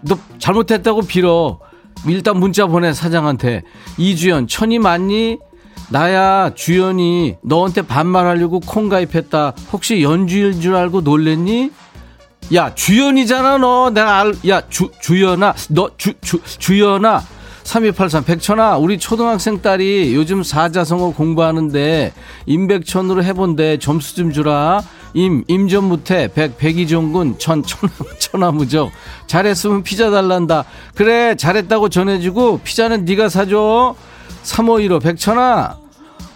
너 잘못했다고 빌어. 일단 문자 보내 사장한테. 이주연, 천이 맞니? 나야 주연이 너한테 반말하려고 콩 가입했다. 혹시 연주일 줄 알고 놀랬니? 야 주연이잖아 너 내가 알, 야 주, 주연아 너 주, 주, 주연아 3283 백천아 우리 초등학생 딸이 요즘 사자성어 공부하는데 임백천으로 해본데 점수 좀 주라. 임 임전무태 백 백이종군 천 천하, 천하무적. 잘했으면 피자 달란다. 그래 잘했다고 전해주고 피자는 네가 사줘. 3515 백천아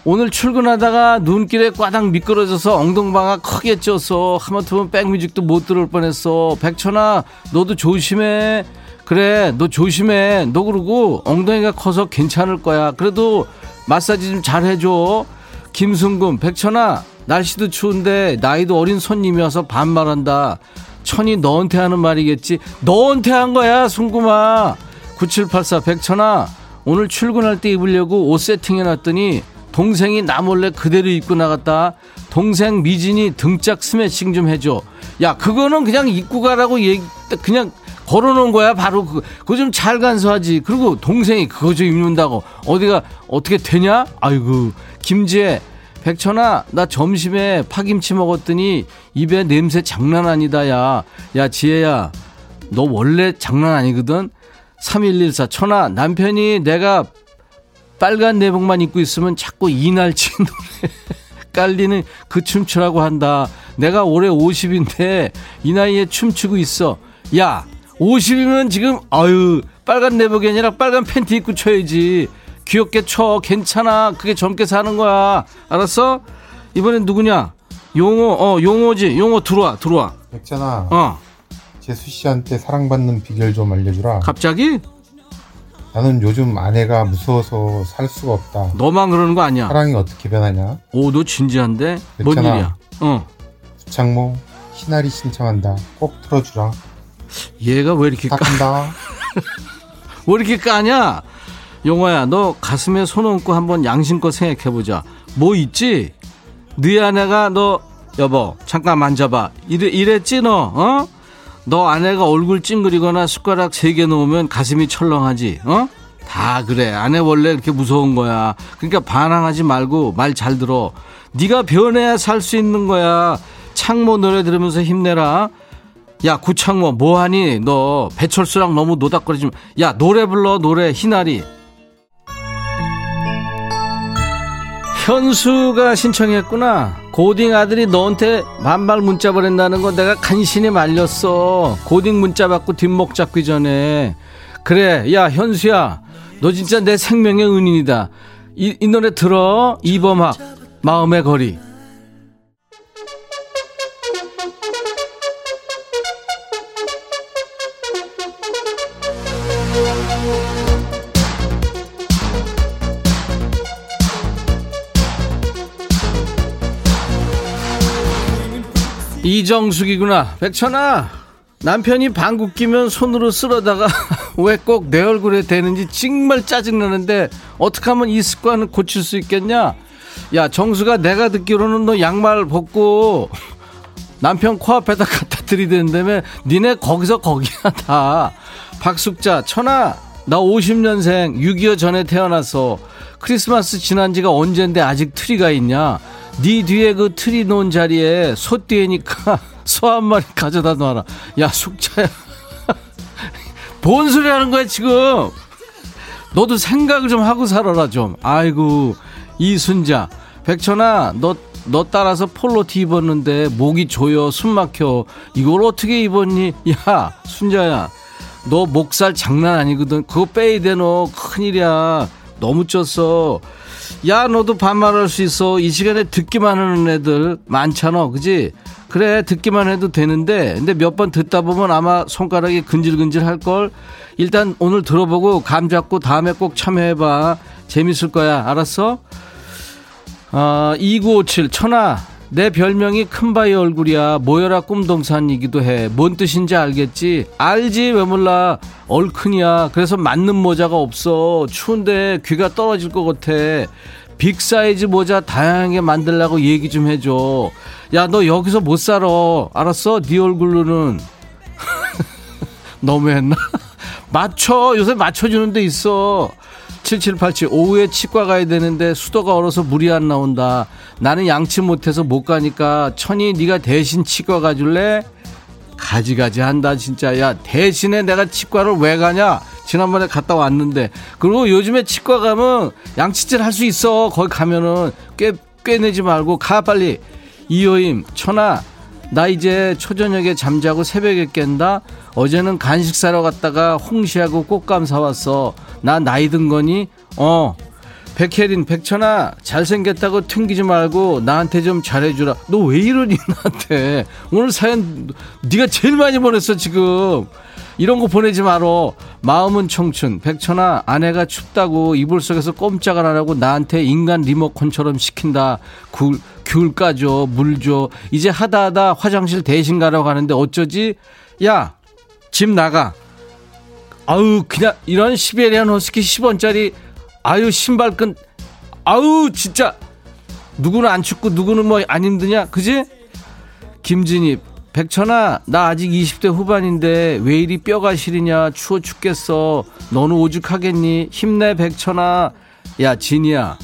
오늘 출근하다가 눈길에 꽈당 미끄러져서 엉덩방아 크게 쪄서 하마터면 백뮤직도 못 들을 뻔했어. 백천아 너도 조심해 그래 너 조심해. 너 그러고 엉덩이가 커서 괜찮을 거야. 그래도 마사지 좀 잘 해줘. 김승금 백천아 날씨도 추운데 나이도 어린 손님이 와서 반말한다. 천이 너한테 하는 말이겠지. 너한테 한 거야 승금아. 9784 백천아 오늘 출근할 때 입으려고 옷 세팅해놨더니 동생이 나 몰래 그대로 입고 나갔다. 동생 미진이 등짝 스매싱 좀 해줘. 야 그거는 그냥 입고 가라고 얘기 그냥 걸어놓은 거야? 바로 그, 그거 좀 잘 간수하지. 그리고 동생이 그거 좀 입는다고. 어디가 어떻게 되냐? 아이고 김지혜 백천아 나 점심에 파김치 먹었더니 입에 냄새 장난 아니다 야야 지혜야 너 원래 장난 아니거든? 3114 천아 남편이 내가 빨간 내복만 입고 있으면 자꾸 이날치 노래 깔리는 그 춤추라고 한다. 내가 올해 50인데 이 나이에 춤추고 있어. 야 50이면 지금 아유 빨간 내복이 아니라 빨간 팬티 입고 쳐야지. 귀엽게 쳐. 괜찮아. 그게 젊게 사는 거야. 알았어? 이번엔 누구냐? 용호 어 용호지. 용호 들어와 들어와. 백찬아. 어. 재수 씨한테 사랑받는 비결 좀 알려주라. 갑자기? 나는 요즘 아내가 무서워서 살 수가 없다. 너만 그러는 거 아니야? 사랑이 어떻게 변하냐? 오 너 진지한데? 뭔 괜찮아. 일이야? 어. 부창모 희나리 신청한다. 꼭 틀어주라 얘가 왜 이렇게 까, 왜 이렇게 까냐? 용호야 너 가슴에 손 얹고 한번 양심껏 생각해보자. 뭐 있지? 네 아내가 너 여보 잠깐 만져봐. 이래, 이랬지 너 어? 너 아내가 얼굴 찡그리거나 숟가락 세 개 놓으면 가슴이 철렁하지 어? 다 그래. 아내 원래 이렇게 무서운 거야. 그러니까 반항하지 말고 말 잘 들어. 네가 변해야 살 수 있는 거야. 창모 노래 들으면서 힘내라 야 구창모 뭐하니? 너 배철수랑 너무 노닥거리지 마. 야 노래 불러 노래 희나리. 현수가 신청했구나. 고딩 아들이 너한테 반말 문자 보낸다는 거 내가 간신히 말렸어. 고딩 문자 받고 뒷목 잡기 전에. 그래 야 현수야. 너 진짜 내 생명의 은인이다. 이, 이 노래 들어. 이범학 마음의 거리 이정숙이구나. 백천아 남편이 방귀 끼면 손으로 쓸어다가 왜 꼭 내 얼굴에 대는지 정말 짜증나는데 어떻게 하면 이 습관을 고칠 수 있겠냐? 야 정숙아 내가 듣기로는 너 양말 벗고 남편 코앞에다 갖다 들이대는다며 니네 거기서 거기야 다. 박숙자 천아 나 50년생 6.25 전에 태어났어 크리스마스 지난 지가 언젠데 아직 트리가 있냐? 네 뒤에 그 트리 놓은 자리에 소띠 해니까 소 한 마리 가져다 놔라. 야, 숙자야. 뭔 소리 하는 거야, 지금? 너도 생각을 좀 하고 살아라, 좀. 아이고, 이순자. 백천아, 너, 너 따라서 폴로티 입었는데 목이 조여, 숨 막혀. 이걸 어떻게 입었니? 야, 순자야. 너 목살 장난 아니거든. 그거 빼야 돼, 너. 큰일이야. 너무 쪘어. 야, 너도 반말할 수 있어. 이 시간에 듣기만 하는 애들 많잖아. 그지? 그래, 듣기만 해도 되는데, 근데 몇 번 듣다 보면 아마 손가락이 근질근질 할 걸? 일단 오늘 들어보고 감 잡고 다음에 꼭 참여해봐. 재밌을 거야. 알았어? 아, 2957, 천아. 내 별명이 큰바위 얼굴이야. 모여라 꿈동산이기도 해. 뭔 뜻인지 알겠지? 알지? 왜 몰라? 얼큰이야. 그래서 맞는 모자가 없어. 추운데 귀가 떨어질 것 같아. 빅 사이즈 모자 다양하게 만들라고 얘기 좀 해줘. 야, 너 여기서 못 살아. 알았어? 네 얼굴로는. 너무했나? 맞춰. 요새 맞춰주는 데 있어. 7787 오후에 치과 가야 되는데 수도가 얼어서 물이 안 나온다. 나는 양치 못해서 못 가니까 천이 네가 대신 치과 가줄래? 가지가지 한다 진짜. 야 대신에 내가 치과를 왜 가냐? 지난번에 갔다 왔는데 그리고 요즘에 치과 가면 양치질 할 수 있어. 거기 가면은 꽤 꿰내지 말고 가 빨리. 이호임 천아 나 이제 초저녁에 잠자고 새벽에 깬다. 어제는 간식 사러 갔다가 홍시하고 꽃감 사왔어. 나 나이 든 거니? 어. 백혜린, 백천아, 잘생겼다고 튕기지 말고 나한테 좀 잘해주라. 너 왜 이러니 나한테? 오늘 사연 네가 제일 많이 보냈어 지금. 이런 거 보내지 말어. 마음은 청춘. 백천아, 아내가 춥다고 이불 속에서 꼼짝을 안 하고 나한테 인간 리모컨처럼 시킨다. 굴, 귤 까줘, 물 줘. 이제 하다 하다 화장실 대신 가라고 하는데 어쩌지? 야, 집 나가. 아우, 그냥 이런 시베리안 허스키 10원짜리, 아유, 신발끈, 아우, 진짜. 누구는 안 춥고 누구는 뭐 안 힘드냐? 그지? 김진입, 백천아, 나 아직 20대 후반인데 왜 이리 뼈가 시리냐? 추워 죽겠어. 너는 오죽하겠니? 힘내, 백천아. 야, 진이야.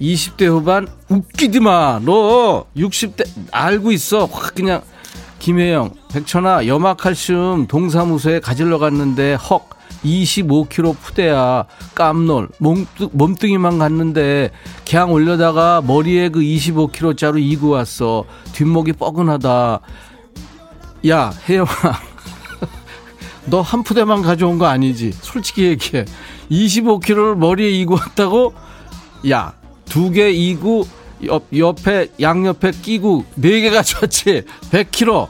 20대 후반 웃기지 마. 너 60대 알고 있어. 확 그냥 김혜영, 백천아, 염화칼슘 동사무소에 가지러 갔는데 헉 25kg 푸대야. 깜놀. 몸뚱, 몸뚱 이만 갔는데 그냥 올려다가 머리에 그 25kg짜리 이고 왔어. 뒷목이 뻐근하다. 야, 혜영아. 너 한 푸대만 가져온 거 아니지? 솔직히 얘기해. 25kg를 머리에 이고 왔다고? 야, 두 개 이고 옆, 옆에 양옆에 끼고 네 개 가져왔지 100kg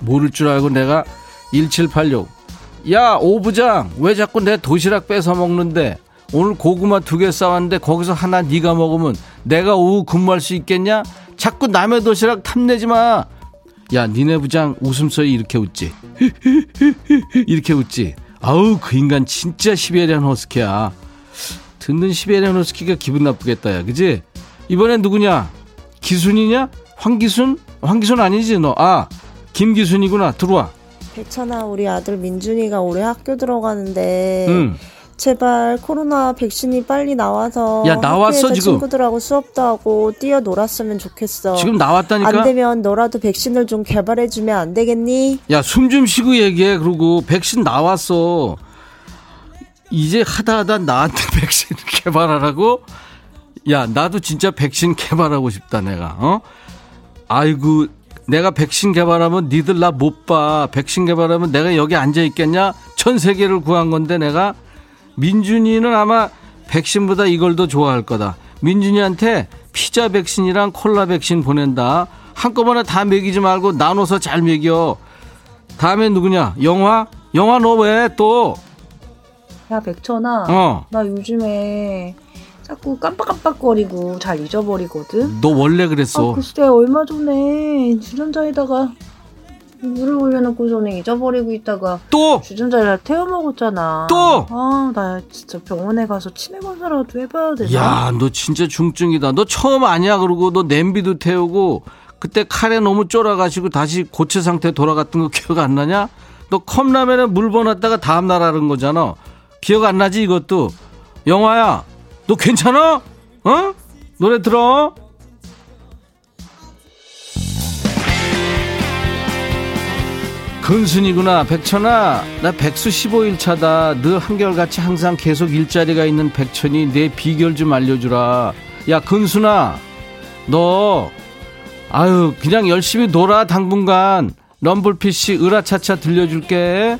모를 줄 알고 내가 1786 야 오부장 왜 자꾸 내 도시락 뺏어 먹는데 오늘 고구마 두 개 싸왔는데 거기서 하나 네가 먹으면 내가 오후 근무할 수 있겠냐 자꾸 남의 도시락 탐내지 마 야 니네 부장 웃음소리 이렇게 웃지? 이렇게 웃지? 아우 그 인간 진짜 시베리안 허스키야. 듣는 시베리안 허스키가 기분 나쁘겠다 야. 그지? 이번엔 누구냐? 기순이냐? 황기순? 황기순 아니지 너 아 김기순이구나. 들어와. 백천아 우리 아들 민준이가 올해 학교 들어가는데 응. 제발 코로나 백신이 빨리 나와서 야, 나왔어, 지금. 친구들하고 수업도 하고 뛰어 놀았으면 좋겠어. 지금 나왔다니까? 안 되면 너라도 백신을 좀 개발해 주면 안 되겠니? 야 숨 좀 쉬고 얘기해 그러고. 백신 나왔어. 이제 하다 하다 나한테 백신 개발하라고? 야 나도 진짜 백신 개발하고 싶다 내가 어? 아이고 내가 백신 개발하면 니들 나 못 봐. 백신 개발하면 내가 여기 앉아 있겠냐? 전 세계를 구한 건데 내가 민준이는 아마 백신보다 이걸 더 좋아할 거다. 민준이한테 피자 백신이랑 콜라 백신 보낸다. 한꺼번에 다 먹이지 말고 나눠서 잘 먹여. 다음에 누구냐? 영화? 영화 너 왜 또? 야 백천아. 어. 나 요즘에 자꾸 깜빡깜빡거리고 잘 잊어버리거든. 너 원래 아 그랬어. 글쎄 얼마 전에 주전자에다가 물을 올려놓고서는 잊어버리고 있다가 또 주전자를 태워 먹었잖아 또? 아 나 진짜 병원에 가서 치매 검사라도 해봐야 되나? 야, 너 진짜 중증이다. 너 처음 아니야. 그러고 너 냄비도 태우고 그때 칼에 너무 쫄아가지고 다시 고체 상태 돌아갔던 거 기억 안 나냐? 너 컵라면에 물 버놨다가 다음 날 하는 거잖아. 기억 안 나지 이것도? 영화야. 너 괜찮아? 어? 노래 들어. 근순이구나 백천아. 나 백수 15일 차다. 늘 한결같이 항상 계속 일자리가 있는 백천이 내 비결 좀 알려주라. 야 근순아. 너 아유 그냥 열심히 놀아 당분간. 럼블피쉬 으라차차 들려줄게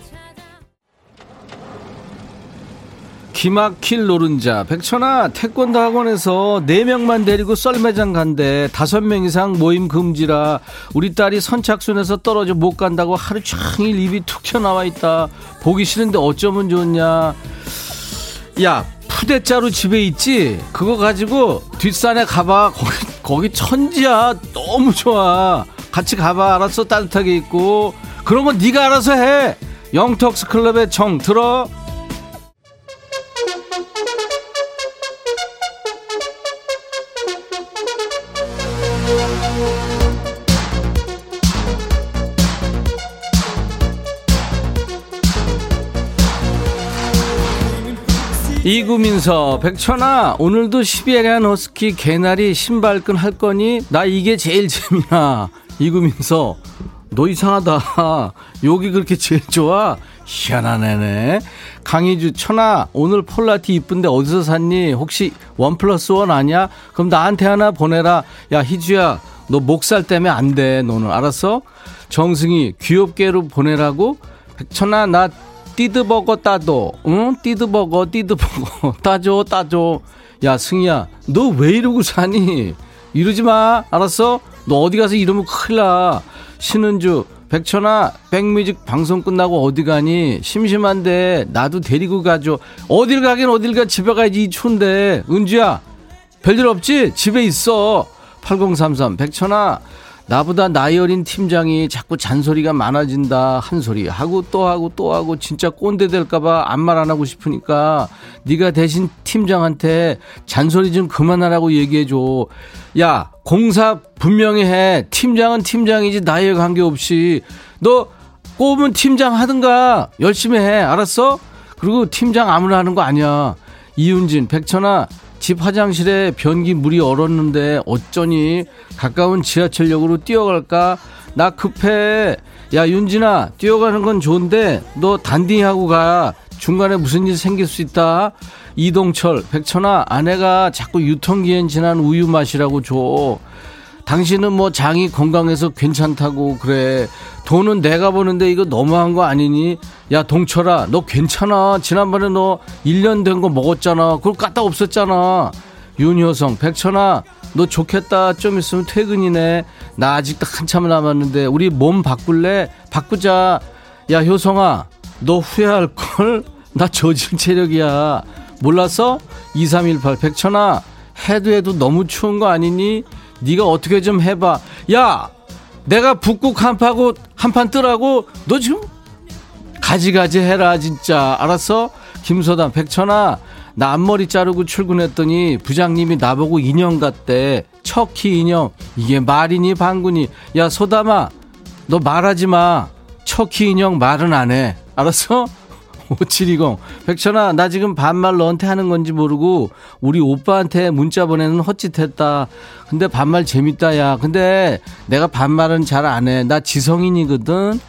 기막힐 노른자. 백천아 태권도 학원에서 4명만 데리고 썰매장 간대. 5명 이상 모임 금지라 우리 딸이 선착순에서 떨어져 못 간다고 하루 종일 입이 툭 튀어나와 있다. 보기 싫은데 어쩌면 좋냐. 야 푸대자루 집에 있지? 그거 가지고 뒷산에 가봐. 거기, 거기 천지야. 너무 좋아. 같이 가봐. 알았어 따뜻하게 그런 건 네가 알아서 해. 영턱스 클럽의 정 들어 이구민서 백천아 오늘도 시베리안 허스키 개나리 신발끈 할 거니? 나 이게 제일 재미나. 이구민서 너 이상하다. 여기 그렇게 제일 좋아? 희한한 애네. 강희주 천아 오늘 폴라티 이쁜데 어디서 샀니? 혹시 원 플러스 원 아니야? 그럼 나한테 하나 보내라. 야 희주야 너 목살 때문에 안 돼 너는. 알았어? 정승희 귀엽게로 보내라고? 백천아 나 띠드버거 따도 응? 띠드버거 띠드버거. 따줘 따줘. 야 승희야 너 왜 이러고 사니? 이러지 마. 알았어? 너 어디 가서 이러면 큰일 나. 신은주 백천아 백뮤직 방송 끝나고 어디 가니? 심심한데 나도 데리고 가줘. 어딜 가긴 어딜 가. 집에 가야지 이 추운데. 은주야 별일 없지? 집에 있어. 8033 백천아 나보다 나이 어린 팀장이 자꾸 잔소리가 많아진다 한 소리. 하고 또 하고 또 하고 진짜 꼰대 될까봐 아무 말 안 하고 싶으니까 네가 대신 팀장한테 잔소리 좀 그만하라고 얘기해줘. 야 공사 분명히 해. 팀장은 팀장이지 나이에 관계없이. 너 꼽으면 팀장 하든가. 열심히 해. 알았어? 그리고 팀장 아무나 하는 거 아니야. 이윤진 백천아 집 화장실에 변기 물이 얼었는데 어쩌니 가까운 지하철역으로 뛰어갈까? 나 급해. 야 윤진아 뛰어가는 건 좋은데 너 단디 하고 가. 중간에 무슨 일 생길 수 있다. 이동철 백천아 아내가 자꾸 유통기한 지난 우유 마시라고 줘 당신은 뭐 장이 건강해서 괜찮다고 그래. 돈은 내가 버는데 이거 너무한 거 아니니? 야 동철아 너 괜찮아. 지난번에 너 1년 된 거 먹었잖아. 그걸 갖다 없었잖아. 윤효성 백천아 너 좋겠다. 좀 있으면 퇴근이네. 나 아직도 한참 남았는데 우리 몸 바꿀래? 바꾸자. 야 효성아 너 후회할걸? 나 저질 체력이야. 몰랐어? 2318 백천아 해도 해도 너무 추운 거 아니니 네가 어떻게 좀 해봐. 야 내가 북극 한파고 한판 뜨라고 너 지금 가지가지 해라 진짜. 알았어? 김소담 백천아 나 앞머리 자르고 출근했더니 부장님이 나보고 인형 같대. 척키 인형. 이게 말이니 방구니 야 소담아 너 말하지 마. 척키 인형 말은 안 해. 알았어 5720 백천아 나 지금 반말 너한테 하는 건지 모르고 우리 오빠한테 문자 보내는 헛짓했다. 근데 반말 재밌다 야. 근데 내가 반말은 잘 안 해. 나 지성인이거든.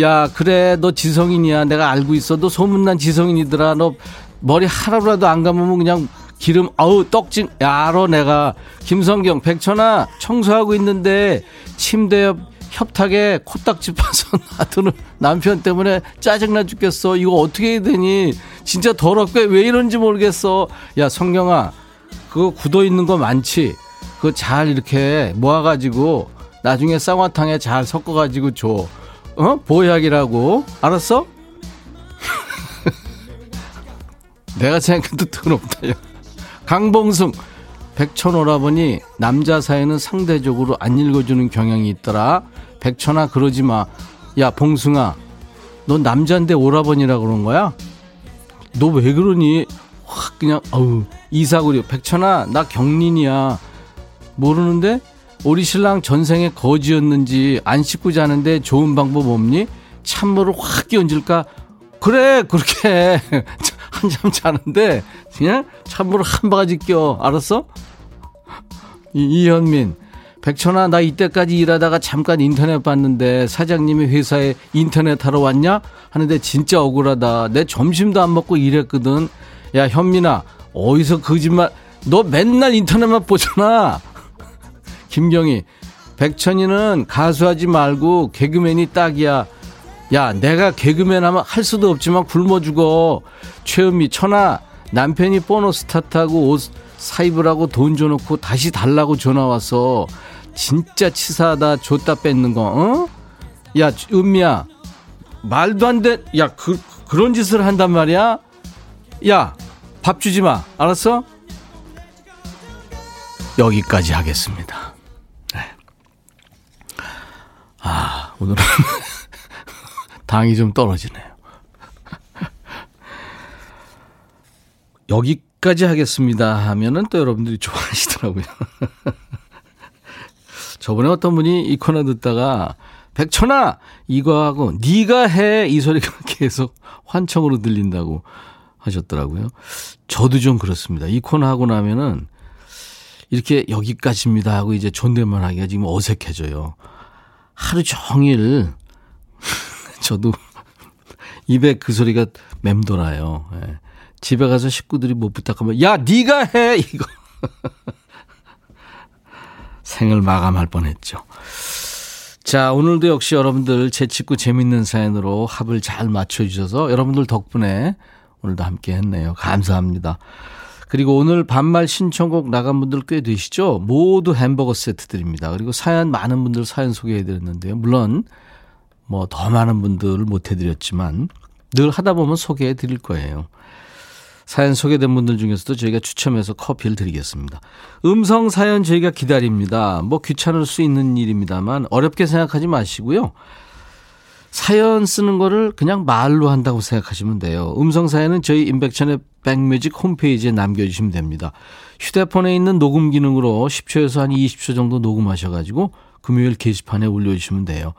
야 그래 너 지성인이야. 내가 알고 있어. 너 소문난 지성인이더라. 너 머리 하루라도 안 감으면 그냥 기름 어우 떡진. 야 알아 내가. 김성경 백천아 청소하고 있는데 침대 옆 협탁에 코딱지 파서 놔두는 남편 때문에 짜증나 죽겠어. 이거 어떻게 해야 되니? 진짜 더럽게 왜 이런지 모르겠어. 야, 성경아, 그거 굳어 있는 거 많지? 그거 잘 이렇게 모아가지고 나중에 쌍화탕에 잘 섞어가지고 줘. 어? 보약이라고. 알았어? 내가 생각해도 더럽다. 야. 강봉승. 백천오라버니 남자 사연은 상대적으로 안 읽어주는 경향이 있더라. 백천아 그러지 마. 야 봉승아, 너 남자인데 오라버니라 그런 거야? 너 왜 그러니? 확 그냥 어우 이사구려. 백천아 나 경린이야. 모르는데 우리 신랑 전생에 거지였는지 안 씻고 자는데 좋은 방법 없니? 찬물을 확 끼얹을까? 그래 그렇게 한잠 자는데 그냥 찬물을 한 바가지 껴. 알았어? 이, 이현민. 백천아, 나 이때까지 일하다가 잠깐 인터넷 봤는데 사장님이 회사에 인터넷 하러 왔냐? 하는데 진짜 억울하다. 내 점심도 안 먹고 일했거든. 야, 현민아, 어디서 거짓말, 너 맨날 인터넷만 보잖아. 김경희, 백천이는 가수하지 말고 개그맨이 딱이야. 야, 내가 개그맨 하면 할 수도 없지만 굶어 죽어. 최은미, 천아, 남편이 보너스 탓하고 옷 사입으라고 돈 줘놓고 다시 달라고 전화 와서 진짜 치사하다 줬다 뺏는 거, 어? 야, 은미야, 말도 안 돼. 야, 그, 그런 짓을 한단 말이야? 야, 밥 주지 마. 알았어? 여기까지 하겠습니다. 네. 아, 오늘은 당이 좀 떨어지네요. 여기까지 하겠습니다 하면은 또 여러분들이 좋아하시더라고요. 저번에 어떤 분이 이 코너 듣다가 백천아 이거 하고 네가 해 이 소리가 계속 환청으로 들린다고 하셨더라고요. 저도 좀 그렇습니다. 이 코너 하고 나면은 이렇게 여기까지입니다 하고 이제 존댓말 하기가 지금 어색해져요. 하루 종일 저도 입에 그 소리가 맴돌아요. 예. 집에 가서 식구들이 못 부탁하면 야 네가 해 이거 생을 마감할 뻔했죠. 자 오늘도 역시 여러분들 재밌고 재밌는 사연으로 합을 잘 맞춰주셔서 여러분들 덕분에 오늘도 함께 했네요. 감사합니다. 그리고 오늘 반말 신청곡 나간 분들 꽤 되시죠? 모두 햄버거 세트 드립니다. 그리고 사연 많은 분들 사연 소개해드렸는데요. 물론 뭐 더 많은 분들을 못해드렸지만 늘 하다 보면 소개해드릴 거예요. 사연 소개된 분들 중에서도 저희가 추첨해서 커피를 드리겠습니다. 음성 사연 저희가 기다립니다. 뭐 귀찮을 수 있는 일입니다만 어렵게 생각하지 마시고요. 사연 쓰는 거를 그냥 말로 한다고 생각하시면 돼요. 음성 사연은 저희 임백천의 백뮤직 홈페이지에 남겨주시면 됩니다. 휴대폰에 있는 녹음 기능으로 10초에서 한 20초 정도 녹음하셔가지고 금요일 게시판에 올려주시면 돼요.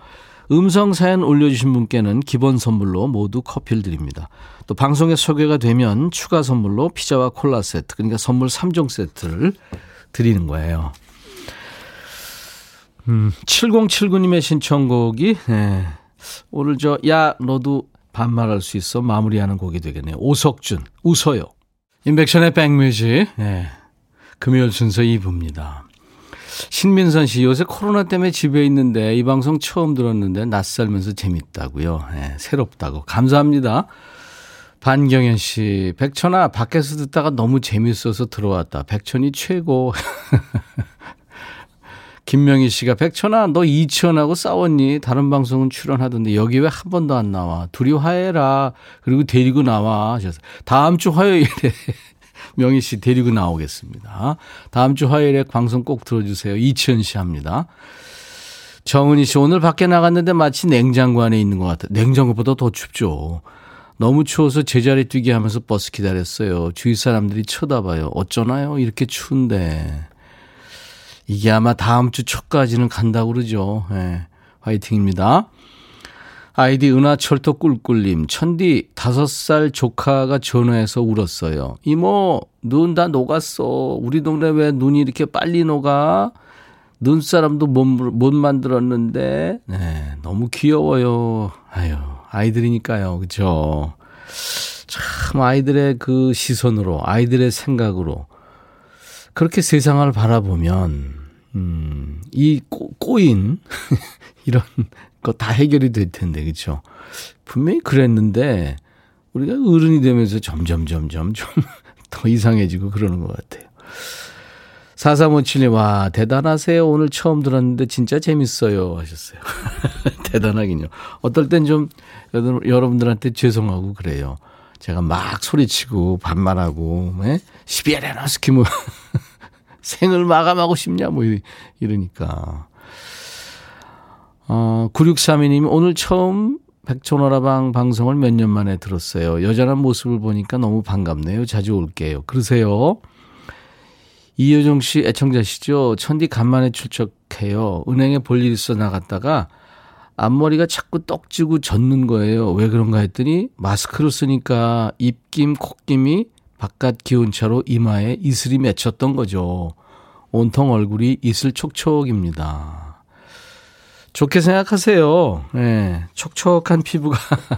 음성 사연 올려주신 분께는 기본 선물로 모두 커피를 드립니다. 또 방송에 소개가 되면 추가 선물로 피자와 콜라 세트, 그러니까 선물 3종 세트를 드리는 거예요. 음, 7079님의 신청곡이, 네. 오늘 저, 야, 너도 반말할 수 있어. 마무리하는 곡이 되겠네요. 오석준, 웃어요. 인백션의 백뮤직, 네. 금요일 순서 2부입니다. 신민선 씨, 요새 코로나 때문에 집에 있는데 이 방송 처음 들었는데 낯설면서 재밌다고요. 네, 새롭다고. 감사합니다. 반경현 씨, 백천아, 밖에서 듣다가 너무 재밌어서 들어왔다. 백천이 최고. 김명희 씨가 백천아, 너 이치현하고 싸웠니? 다른 방송은 출연하던데 여기 왜 한 번도 안 나와? 둘이 화해라. 그리고 데리고 나와. 하셔서 다음 주 화요일에 명희 씨 데리고 나오겠습니다. 다음 주 화요일에 방송 꼭 들어주세요. 이치현 씨 합니다. 정은희 씨, 오늘 밖에 나갔는데 마치 냉장고 안에 있는 것 같아. 냉장고보다 더 춥죠. 너무 추워서 제자리 뛰기 하면서 버스 기다렸어요. 주위 사람들이 쳐다봐요. 어쩌나요? 이렇게 추운데. 이게 아마 다음 주 초까지는 간다고 그러죠. 네. 화이팅입니다. 아이디 은하철도 꿀꿀님, 천디 다섯 살 조카가 전화해서 울었어요. 이모, 눈 다 녹았어. 우리 동네 왜 눈이 이렇게 빨리 녹아? 눈사람도 못, 못 만들었는데, 네, 너무 귀여워요. 아유, 아이들이니까요. 그죠? 참, 아이들의 그 시선으로, 아이들의 생각으로, 그렇게 세상을 바라보면, 음, 이 꼬, 꼬인, 이런 거 다 해결이 될 텐데, 그쵸? 분명히 그랬는데, 우리가 어른이 되면서 점점, 점점 좀 더 이상해지고 그러는 것 같아요. 4357님, 와, 대단하세요. 오늘 처음 들었는데 진짜 재밌어요. 하셨어요. 대단하긴요. 어떨 땐 좀 여러분들한테 죄송하고 그래요. 제가 막 소리치고 반말하고, 예? 시비에레나 스키뭐 생을 마감하고 싶냐, 뭐 이러니까. 어, 9632님, 오늘 처음 백촌오라방 방송을 몇 년 만에 들었어요. 여전한 모습을 보니까 너무 반갑네요. 자주 올게요. 그러세요. 이효정 씨 애청자시죠? 천디 간만에 출석해요. 은행에 볼일 있어 나갔다가 앞머리가 자꾸 떡지고 젖는 거예요. 왜 그런가 했더니 마스크를 쓰니까 입김, 콧김이 바깥 기온차로 이마에 이슬이 맺혔던 거죠. 온통 얼굴이 이슬 촉촉입니다. 좋게 생각하세요. 예, 촉촉한 피부가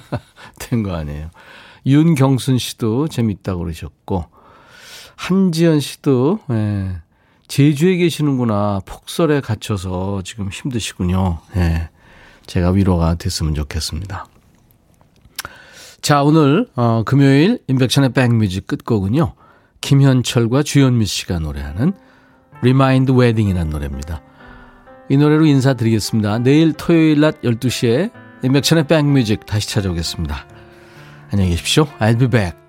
된 거 아니에요. 윤경순 씨도 재밌다고 그러셨고, 한지연 씨도, 예, 제주에 계시는구나. 폭설에 갇혀서 지금 힘드시군요. 예, 제가 위로가 됐으면 좋겠습니다. 자, 오늘, 어, 금요일 인백션의 백뮤직 끝곡은요. 김현철과 주현미 씨가 노래하는 Remind Wedding이라는 노래입니다. 이 노래로 인사드리겠습니다. 내일 토요일 낮 12시에 인백션의 백뮤직 다시 찾아오겠습니다. 안녕히 계십시오. I'll be back.